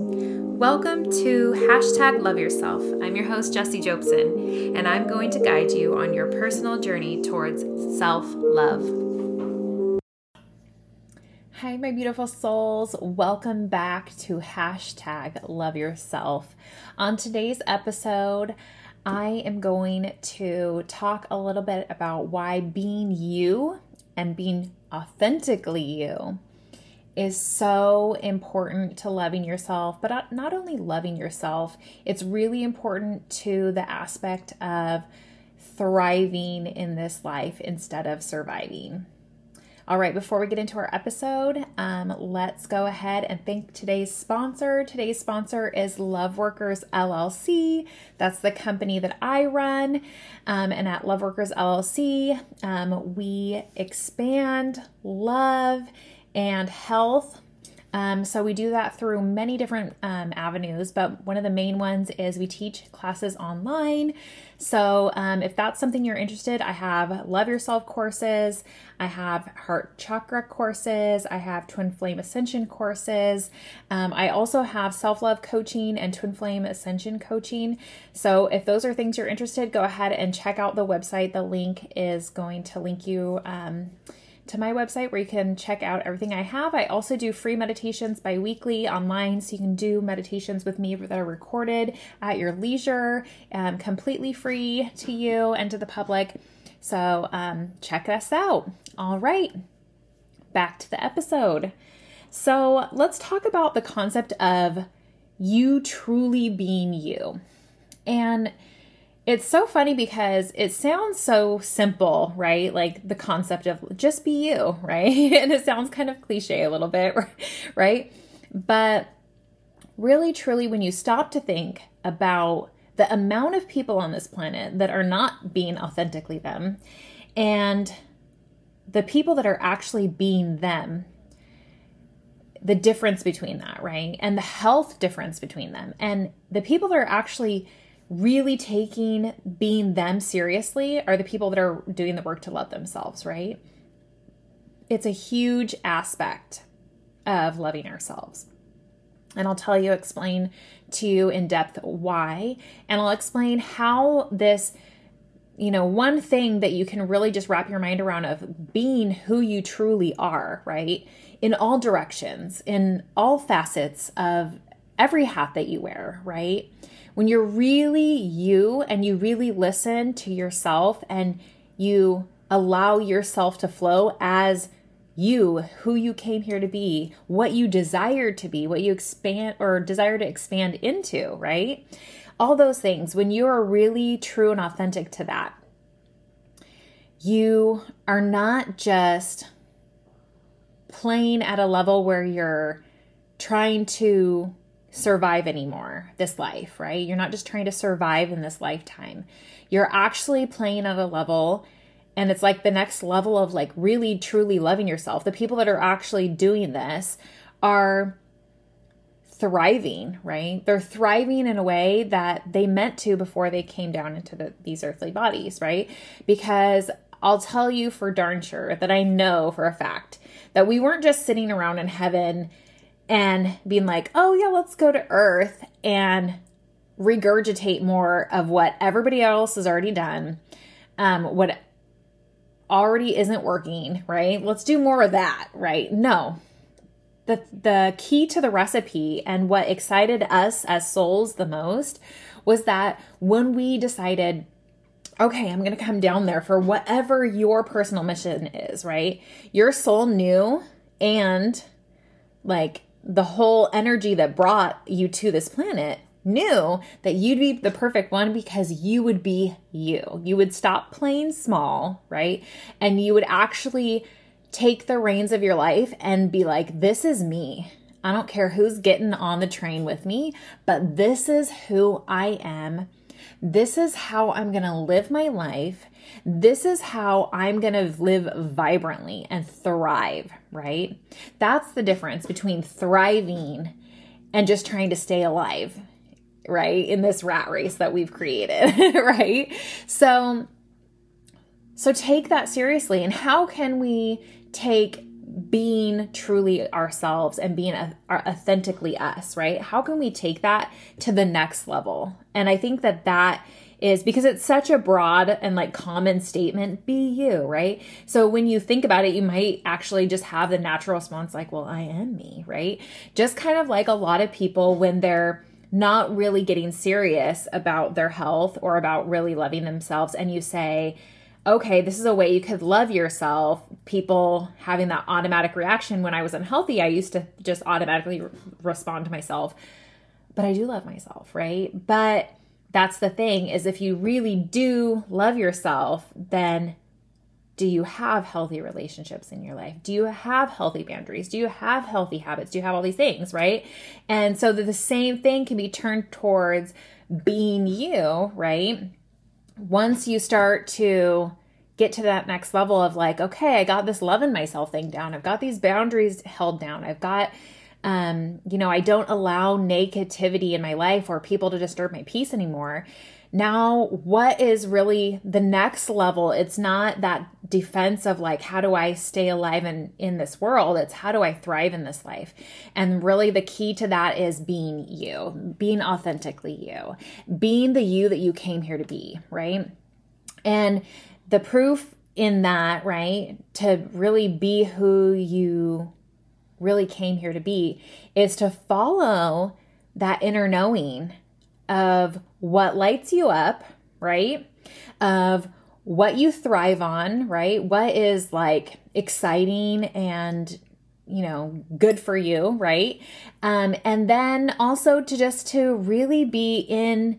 Welcome to hashtag love yourself. I'm your host, Jesie Jobson, and I'm going to guide you on your personal journey towards self love. Hi, my beautiful souls. Welcome back to hashtag love yourself. On today's episode, I am going to talk a little bit about why being you and being authentically you is so important to loving yourself, but not only loving yourself, it's really important to the aspect of thriving in this life instead of surviving. All right, before we get into our episode, um, let's go ahead and thank today's sponsor. Today's sponsor is Love Workers LLC. That's the company that I run. Um, and at Love Workers LLC, um, we expand love and health. Um, so we do that through many different um, avenues, but one of the main ones is we teach classes online. So um, if that's something you're interested, I have Love Yourself courses, I have Heart Chakra courses, I have Twin Flame Ascension courses. Um, I also have self love coaching and Twin Flame Ascension coaching. So if those are things you're interested, go ahead and check out the website. The link is going to link you um, to my website where you can check out everything I have. I also do free meditations bi weekly online, so you can do meditations with me that are recorded at your leisure, um, completely free to you and to the public. So um, check us out. All right, back to the episode. So let's talk about the concept of you truly being you. And it's so funny because it sounds so simple, right? Like the concept of just be you, right? and it sounds kind of cliche a little bit, right? But really, truly, when you stop to think about the amount of people on this planet that are not being authentically them and the people that are actually being them, the difference between that, right? And the health difference between them, and the people that are actually really taking being them seriously are the people that are doing the work to love themselves, right? It's a huge aspect of loving ourselves. And I'll tell you, explain to you in depth why, and I'll explain how this, you know, one thing that you can really just wrap your mind around of being who you truly are, right? In all directions, in all facets of every hat that you wear, right? When you're really you and you really listen to yourself and you allow yourself to flow as you, who you came here to be, what you desire to be, what you expand or desire to expand into, right? All those things, when you are really true and authentic to that, you are not just playing at a level where you're trying to survive anymore this life, right? You're not just trying to survive in this lifetime. You're actually playing at a level and it's like the next level of like really truly loving yourself. The people that are actually doing this are thriving, right? They're thriving in a way that they meant to before they came down into the, these earthly bodies, right? Because I'll tell you for darn sure that I know for a fact that we weren't just sitting around in heaven and being like, oh, yeah, let's go to Earth and regurgitate more of what everybody else has already done, um, what already isn't working, right? Let's do more of that, right? No. The, the key to the recipe and what excited us as souls the most was that when we decided, okay, I'm going to come down there for whatever your personal mission is, right? Your soul knew and like the whole energy that brought you to this planet knew that you'd be the perfect one because you would be you. You would stop playing small, right? And you would actually take the reins of your life and be like, this is me. I don't care who's getting on the train with me, but this is who I am. This is how I'm going to live my life. This is how I'm going to live vibrantly and thrive, right? That's the difference between thriving and just trying to stay alive, right? In this rat race that we've created, right? So so take that seriously and how can we take being truly ourselves and being authentically us, right? How can we take that to the next level? And I think that that is because it's such a broad and like common statement be you, right? So when you think about it, you might actually just have the natural response like, well, I am me, right? Just kind of like a lot of people when they're not really getting serious about their health or about really loving themselves and you say, okay, this is a way you could love yourself. People having that automatic reaction when I was unhealthy, I used to just automatically re- respond to myself. But I do love myself, right? But that's the thing is if you really do love yourself, then do you have healthy relationships in your life? Do you have healthy boundaries? Do you have healthy habits? Do you have all these things, right? And so the same thing can be turned towards being you, right? Once you start to get to that next level of like, okay, I got this loving myself thing down. I've got these boundaries held down. I've got, um, you know, I don't allow negativity in my life or people to disturb my peace anymore. Now, what is really the next level? It's not that defense of like, how do I stay alive in, in this world? It's how do I thrive in this life? And really, the key to that is being you, being authentically you, being the you that you came here to be, right? And the proof in that, right, to really be who you really came here to be is to follow that inner knowing of what lights you up, right? Of what you thrive on, right? What is like exciting and you know good for you right um and then also to just to really be in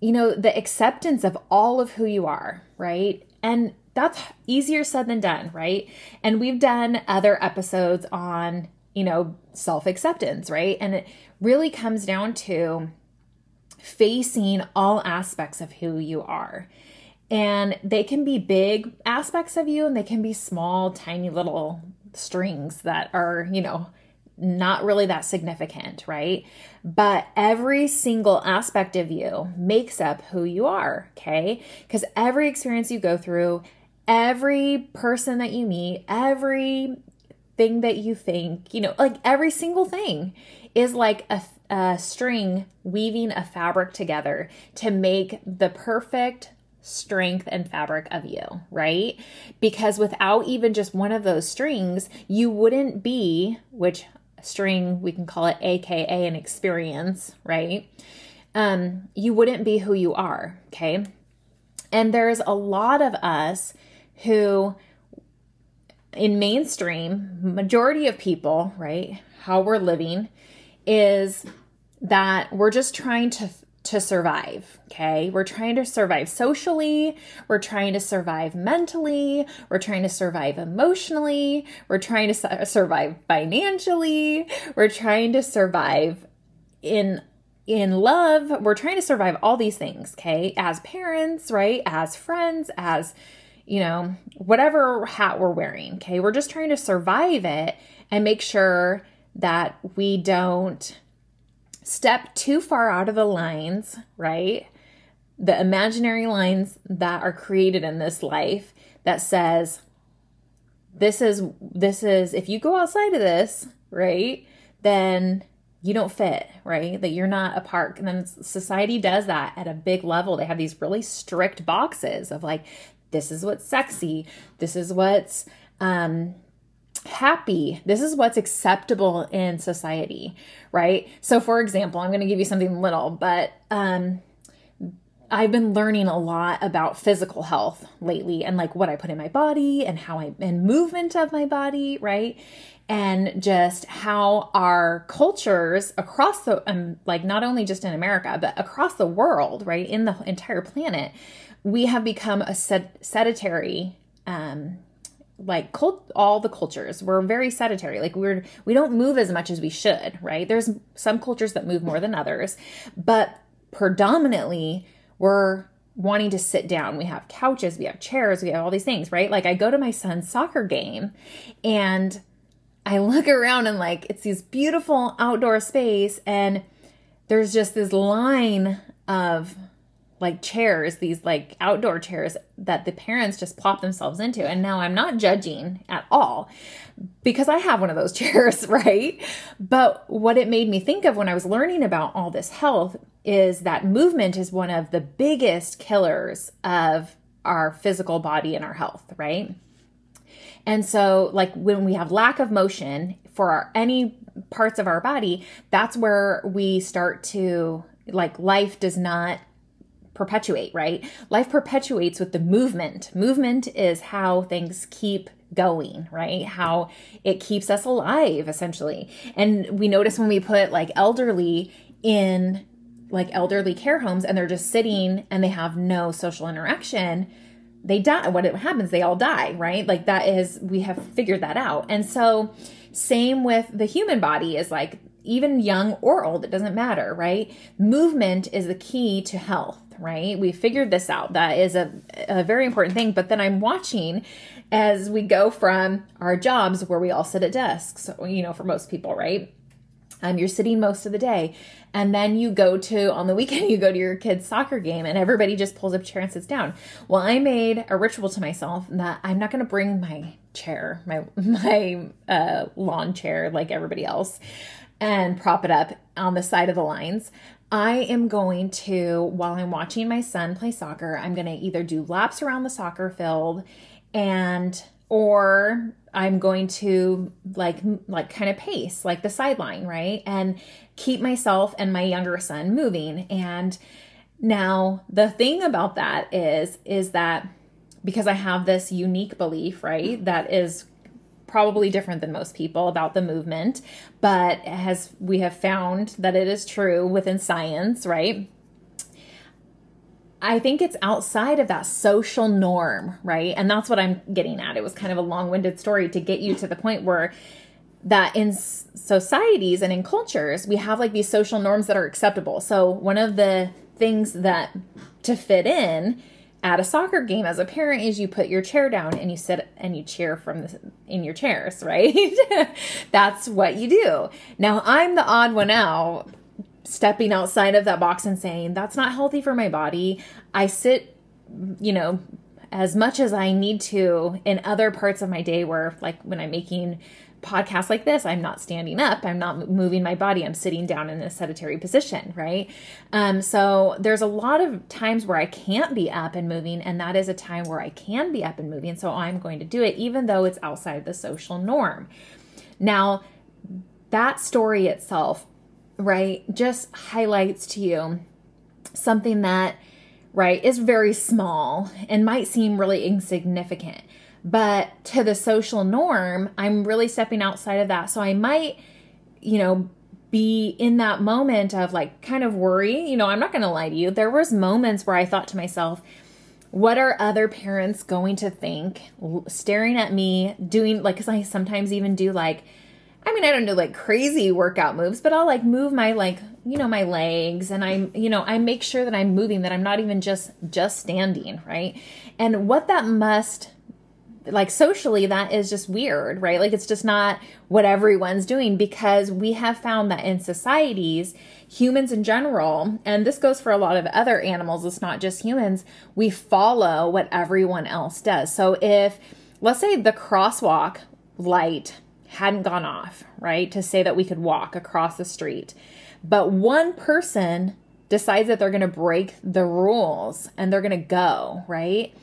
you know, the acceptance of all of who you are, right? And that's easier said than done, right? And we've done other episodes on, you know, self acceptance, right? And it really comes down to facing all aspects of who you are. And they can be big aspects of you and they can be small, tiny little strings that are, you know, not really that significant, right? But every single aspect of you makes up who you are, okay? Because every experience you go through, every person that you meet, every thing that you think, you know, like every single thing is like a, a string weaving a fabric together to make the perfect strength and fabric of you, right? Because without even just one of those strings, you wouldn't be, which string, we can call it AKA an experience, right? Um, you wouldn't be who you are, okay? And there's a lot of us who, in mainstream, majority of people, right, how we're living is that we're just trying to to survive. Okay. We're trying to survive socially. We're trying to survive mentally. We're trying to survive emotionally. We're trying to su- survive financially. We're trying to survive in in love. We're trying to survive all these things, okay? As parents, right? As friends, as you know, whatever hat we're wearing, okay? We're just trying to survive it and make sure that we don't step too far out of the lines, right? The imaginary lines that are created in this life that says, this is, this is, if you go outside of this, right, then you don't fit, right? That you're not a part. And then society does that at a big level. They have these really strict boxes of like, this is what's sexy, this is what's um, happy. This is what's acceptable in society, right? So, for example, I'm going to give you something little, but um, I've been learning a lot about physical health lately and like what I put in my body and how I and movement of my body, right? And just how our cultures across the um, like not only just in America but across the world, right, in the entire planet, we have become a sed- sedentary um, like cult all the cultures we're very sedentary like we're we don't move as much as we should right? There's some cultures that move more than others but predominantly we're wanting to sit down. We have couches we have chairs we have all these things right? Like i go to my son's soccer game and i look around and like it's this beautiful outdoor space and there's just this line of like chairs, these like outdoor chairs that the parents just plop themselves into. And now I'm not judging at all because I have one of those chairs, right? But what it made me think of when I was learning about all this health is that movement is one of the biggest killers of our physical body and our health, right? And so, like when we have lack of motion for our, any parts of our body, that's where we start to like life does not perpetuate, right? Life perpetuates with the movement. Movement is how things keep going, right? How it keeps us alive, essentially. And we notice when we put like elderly in like elderly care homes and they're just sitting and they have no social interaction, they die. What happens? They all die, right? Like that is, we have figured that out. And so, same with the human body is like even young or old, it doesn't matter, right? Movement is the key to health right? We figured this out. That is a, a very important thing. But then I'm watching as we go from our jobs where we all sit at desks, you know, for most people, right? Um, you're sitting most of the day. And then you go to, on the weekend, you go to your kid's soccer game and everybody just pulls up a chair and sits down. Well, I made a ritual to myself that I'm not going to bring my chair, my, my uh, lawn chair like everybody else and prop it up on the side of the lines. I am going to, while I'm watching my son play soccer, I'm going to either do laps around the soccer field and, or I'm going to like, like kind of pace like the sideline, right? And keep myself and my younger son moving. And now the thing about that is, is that because I have this unique belief, right, that is probably different than most people about the movement, but as we have found that it is true within science, right? I think it's outside of that social norm, right? And that's what I'm getting at. It was kind of a long winded story to get you to the point where that in societies and in cultures, we have like these social norms that are acceptable. So, one of the things that to fit in at a soccer game as a parent is you put your chair down and you sit and you cheer from the, in your chairs, right? That's what you do. Now I'm the odd one out stepping outside of that box and saying that's not healthy for my body. I sit, you know, as much as I need to in other parts of my day where like when I'm making podcast like this, I'm not standing up, I'm not moving my body, I'm sitting down in a sedentary position, right? Um, so there's a lot of times where I can't be up and moving, and that is a time where I can be up and moving. So I'm going to do it, even though it's outside the social norm. Now, that story itself, right, just highlights to you something that, right, is very small and might seem really insignificant but to the social norm, I'm really stepping outside of that. So I might, you know, be in that moment of like kind of worry. You know, I'm not going to lie to you. There was moments where I thought to myself, what are other parents going to think staring at me doing like cuz I sometimes even do like I mean, I don't do like crazy workout moves, but I'll like move my like, you know, my legs and I'm, you know, I make sure that I'm moving that I'm not even just just standing, right? And what that must like socially that is just weird right? Like it's just not what everyone's doing because we have found that in societies humans in general and this goes for a lot of other animals it's not just humans we follow what everyone else does. So if let's say the crosswalk light hadn't gone off right to say that we could walk across the street but one person decides that they're going to break the rules and they're going to go right?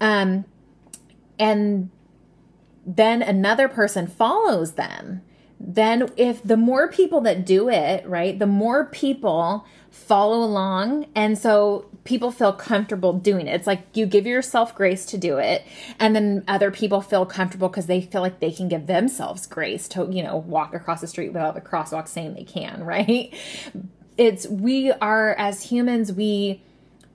Um and then another person follows them. Then if the more people that do it right the more people follow along. And so people feel comfortable doing it. It's like you give yourself grace to do it. And then other people feel comfortable because they feel like they can give themselves grace to you know walk across the street without the crosswalk saying they can right? It's we are as humans we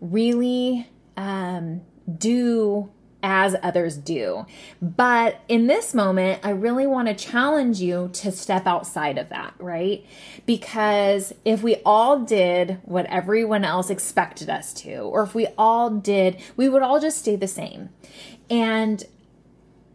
really um do as others do. But in this moment, I really want to challenge you to step outside of that, right? Because if we all did what everyone else expected us to, or if we all did, we would all just stay the same. And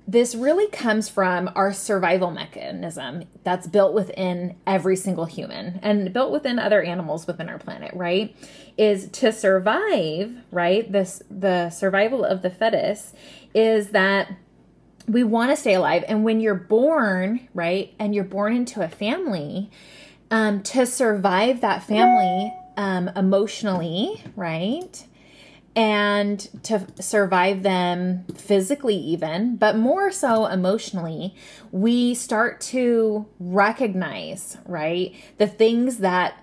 this really comes from our survival mechanism that's built within every single human and built within other animals within our planet, right? Is to survive, right? This the survival of the fetus is that we want to stay alive. And when you're born, right, and you're born into a family, um, to survive that family um, emotionally, right? and to survive them physically even but more so emotionally we start to recognize right the things that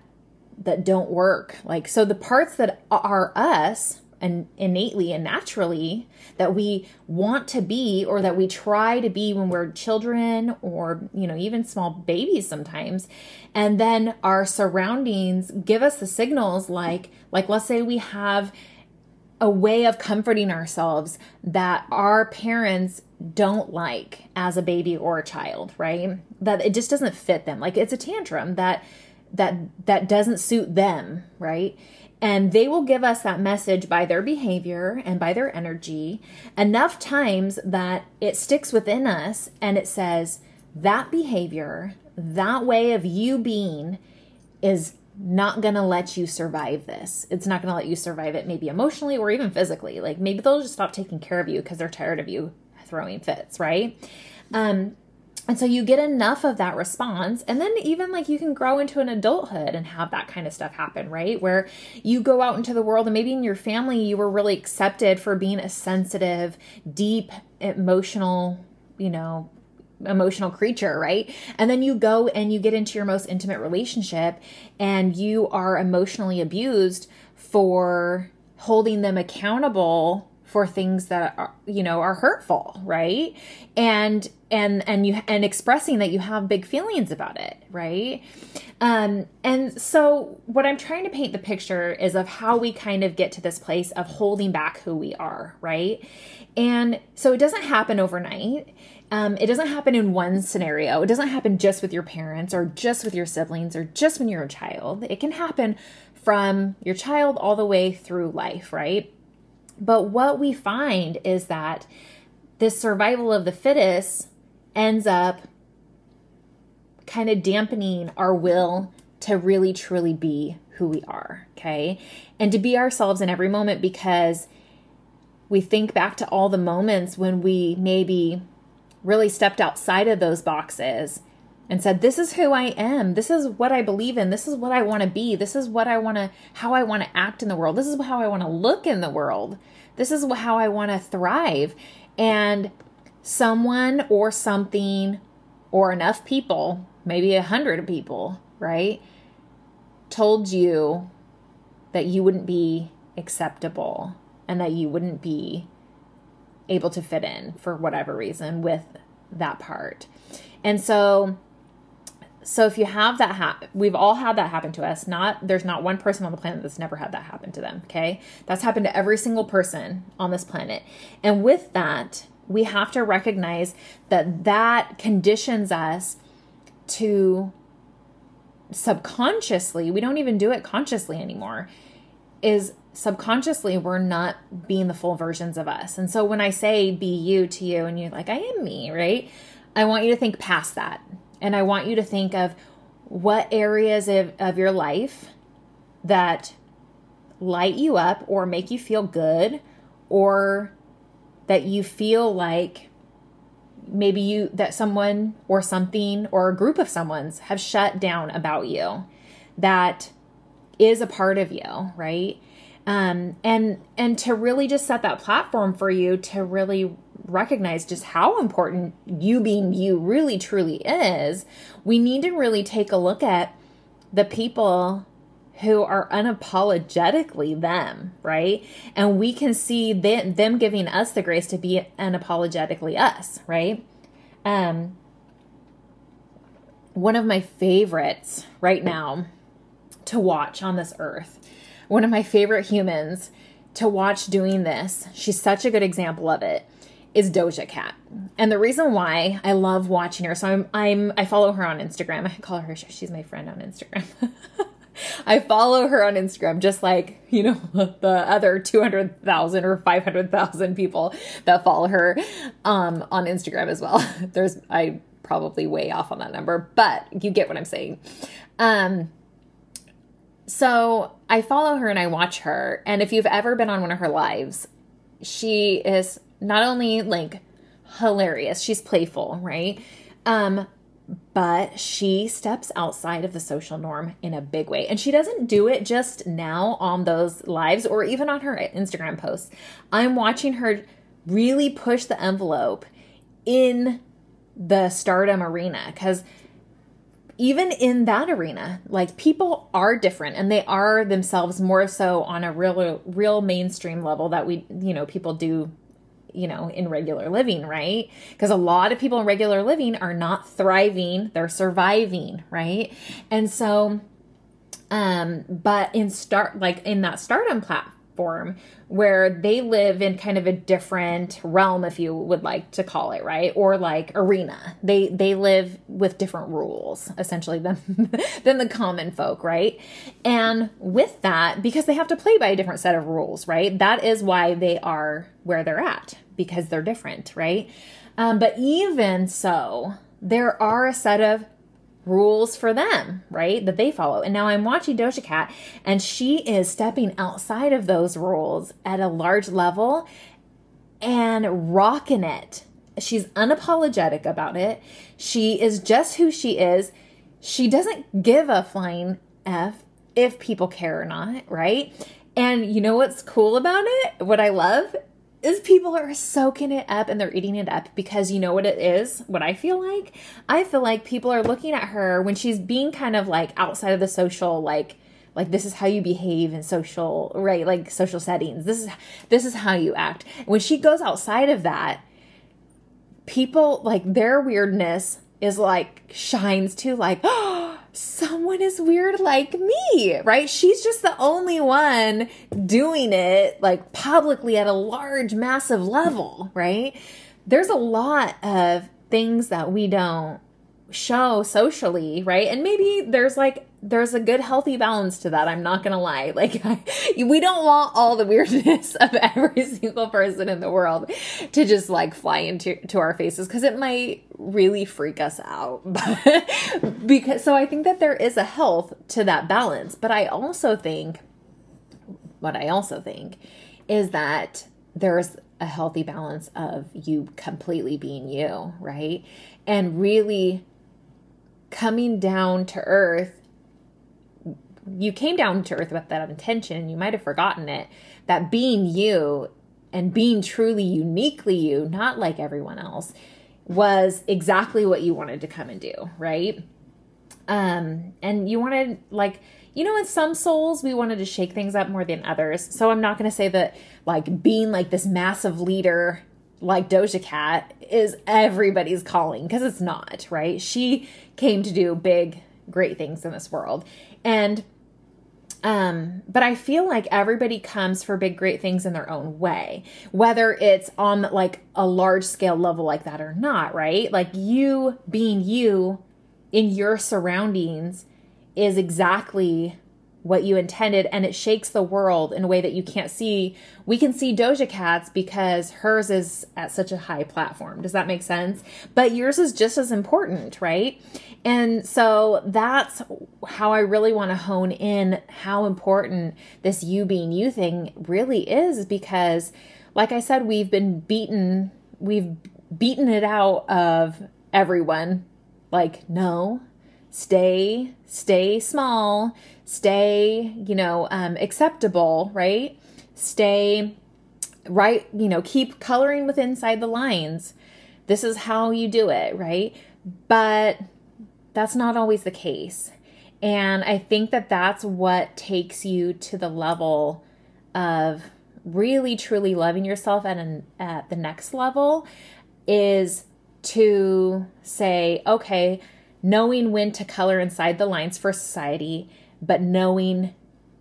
that don't work like so the parts that are us and innately and naturally that we want to be or that we try to be when we're children or you know even small babies sometimes and then our surroundings give us the signals like like let's say we have a way of comforting ourselves that our parents don't like as a baby or a child, right? That it just doesn't fit them. Like it's a tantrum that that that doesn't suit them, right? And they will give us that message by their behavior and by their energy enough times that it sticks within us and it says that behavior, that way of you being is not going to let you survive this. It's not going to let you survive it, maybe emotionally or even physically. Like maybe they'll just stop taking care of you because they're tired of you throwing fits, right? Um, and so you get enough of that response, and then even like you can grow into an adulthood and have that kind of stuff happen, right? Where you go out into the world, and maybe in your family you were really accepted for being a sensitive, deep, emotional, you know, emotional creature, right? And then you go and you get into your most intimate relationship and you are emotionally abused for holding them accountable for things that are you know are hurtful right and and and you and expressing that you have big feelings about it right um and so what i'm trying to paint the picture is of how we kind of get to this place of holding back who we are right and so it doesn't happen overnight um, it doesn't happen in one scenario. It doesn't happen just with your parents or just with your siblings or just when you're a child. It can happen from your child all the way through life, right? But what we find is that this survival of the fittest ends up kind of dampening our will to really truly be who we are, okay? And to be ourselves in every moment because we think back to all the moments when we maybe really stepped outside of those boxes and said, This is who I am. This is what I believe in. This is what I want to be. This is what I want to, how I want to act in the world. This is how I want to look in the world. This is how I want to thrive. And someone or something or enough people, maybe a hundred people, right, told you that you wouldn't be acceptable and that you wouldn't be able to fit in for whatever reason with that part. And so so if you have that happen we've all had that happen to us not there's not one person on the planet that's never had that happen to them okay that's happened to every single person on this planet and with that we have to recognize that that conditions us to subconsciously we don't even do it consciously anymore is subconsciously we're not being the full versions of us. And so when I say be you to you and you're like, I am me, right? I want you to think past that. And I want you to think of what areas of, of your life that light you up or make you feel good or that you feel like maybe you that someone or something or a group of someone's have shut down about you that is a part of you, right? um, and and to really just set that platform for you to really recognize just how important you being you really truly is we need to really take a look at the people who are unapologetically them, right? And we can see them, them giving us the grace to be unapologetically us, right? Um, one of my favorites right now to watch on this earth one of my favorite humans to watch doing this, she's such a good example of it, is Doja Cat. And the reason why I love watching her, so I'm I'm I follow her on Instagram. I call her she's my friend on Instagram. I follow her on Instagram, just like, you know, the other 200,000 or 500,000 people that follow her um, on Instagram as well. There's, I probably way off on that number, but you get what I'm saying. Um, so I follow her and I watch her. And if you've ever been on one of her lives, she is not only like hilarious, she's playful, right? Um, but she steps outside of the social norm in a big way. And she doesn't do it just now on those lives or even on her Instagram posts. I'm watching her really push the envelope in the stardom arena because even in that arena like people are different and they are themselves more so on a real real mainstream level that we you know people do you know, in regular living, right? Because a lot of people in regular living are not thriving, they're surviving, right? And so, um, but in start, like in that stardom platform, where they live in kind of a different realm if you would like to call it right? Or like arena. They they live with different rules essentially than than the common folk right? And with that because they have to play by a different set of rules right? That is why they are where they're at because they're different right? Um, but even so there are a set of rules for them, right? That they follow. And now I'm watching Doja Cat and she is stepping outside of those rules at a large level and rocking it. She's unapologetic about it. She is just who she is. She doesn't give a flying F if people care or not, right? And you know what's cool about it? What I love is people are soaking it up and they're eating it up because you know what it is what i feel like? I feel like people are looking at her when she's being kind of like outside of the social like like this is how you behave in social right like social settings. This is this is how you act. When she goes outside of that people like their weirdness is like shines too like oh someone is weird like me, right? She's just the only one doing it like publicly at a large, massive level, right? There's a lot of things that we don't show socially, right? And maybe there's like there's a good healthy balance to that. I'm not gonna lie. Like I, we don't want all the weirdness of every single person in the world to just like fly into to our faces because it might really freak us out. because so I think that there is a health to that balance. But I also think what I also think is that there's a healthy balance of you completely being you, right? And really coming down to earth you came down to earth with that intention you might have forgotten it that being you and being truly uniquely you not like everyone else was exactly what you wanted to come and do right um and you wanted like you know in some souls we wanted to shake things up more than others so i'm not going to say that like being like this massive leader like Doja Cat is everybody's calling because it's not, right? She came to do big, great things in this world. And um, but I feel like everybody comes for big, great things in their own way, whether it's on like a large scale level like that or not, right? Like you being you in your surroundings is exactly what you intended and it shakes the world in a way that you can't see. We can see Doja Cat's because hers is at such a high platform. Does that make sense? But yours is just as important, right? And so that's how I really want to hone in how important this you being you thing really is because like I said we've been beaten we've beaten it out of everyone like no stay stay small stay you know um, acceptable right? Stay right you know keep coloring with inside the lines. This is how you do it right? But that's not always the case. And i think that that's what takes you to the level of really truly loving yourself at an, at the next level is to say okay knowing when to color inside the lines for society, but knowing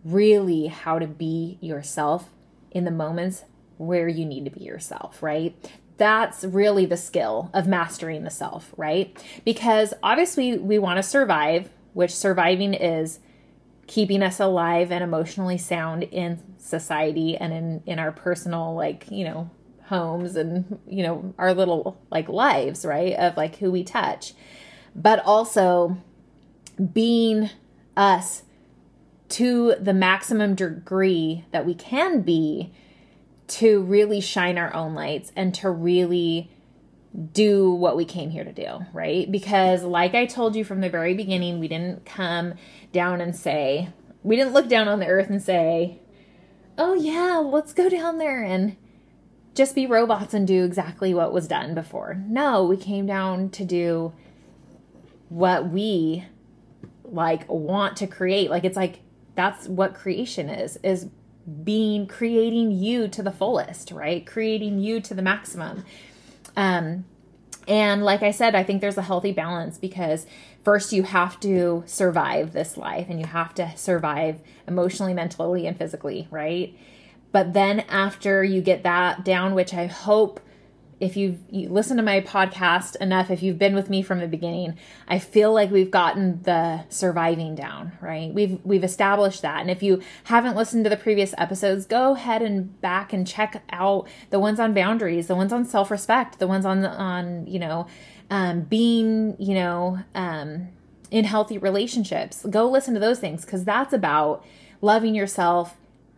really how to be yourself in the moments where you need to be yourself, right? That's really the skill of mastering the self, right? Because obviously we want to survive, which surviving is keeping us alive and emotionally sound in society and in in our personal like you know homes and you know our little like lives right of like who we touch but also being us to the maximum degree that we can be to really shine our own lights and to really do what we came here to do, right? Because, like I told you from the very beginning, we didn't come down and say, we didn't look down on the earth and say, oh, yeah, let's go down there and just be robots and do exactly what was done before. No, we came down to do what we like want to create. Like, it's like that's what creation is, is being creating you to the fullest, right? Creating you to the maximum. Um, and like I said, I think there's a healthy balance because first you have to survive this life and you have to survive emotionally, mentally, and physically, right? But then after you get that down, which I hope if you've you listened to my podcast enough, if you've been with me from the beginning, I feel like we've gotten the surviving down, right? We've we've established that. And if you haven't listened to the previous episodes, go ahead and back and check out the ones on boundaries, the ones on self-respect, the ones on on, you know, um, being, you know, um, in healthy relationships. Go listen to those things because that's about loving yourself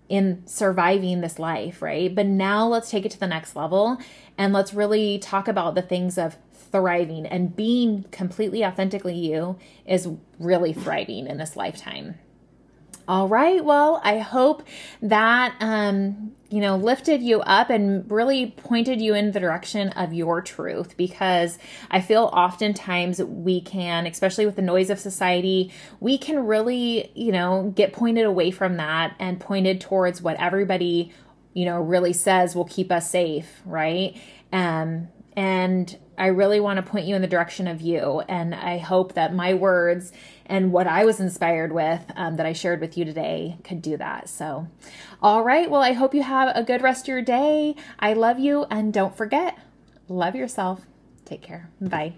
in surviving this life, right? But now let's take it to the next level and let's really talk about the things of thriving and being completely authentically you is really thriving in this lifetime. All right. Well, I hope that, um, you know, lifted you up and really pointed you in the direction of your truth because I feel oftentimes we can, especially with the noise of society, we can really, you know, get pointed away from that and pointed towards what everybody, you know, really says will keep us safe, right? Um, and I really want to point you in the direction of you. And I hope that my words and what I was inspired with um, that I shared with you today could do that. So, all right. Well, I hope you have a good rest of your day. I love you. And don't forget, love yourself. Take care. Bye.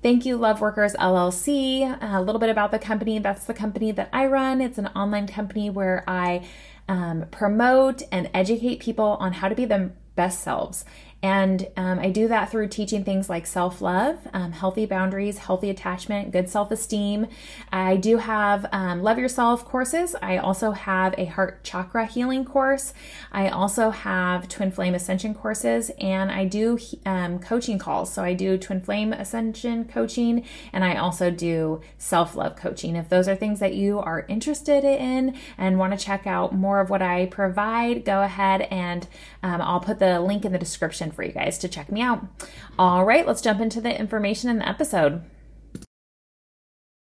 Thank you, Love Workers LLC. A little bit about the company. That's the company that I run. It's an online company where I um, promote and educate people on how to be their best selves and um, I do that through teaching things like self love, um, healthy boundaries, healthy attachment, good self esteem. I do have um, Love Yourself courses. I also have a heart chakra healing course. I also have Twin Flame Ascension courses, and I do um, coaching calls. So I do Twin Flame Ascension coaching, and I also do self love coaching. If those are things that you are interested in and want to check out more of what I provide, go ahead and um, I'll put the link in the description for you guys to check me out. All right, let's jump into the information in the episode.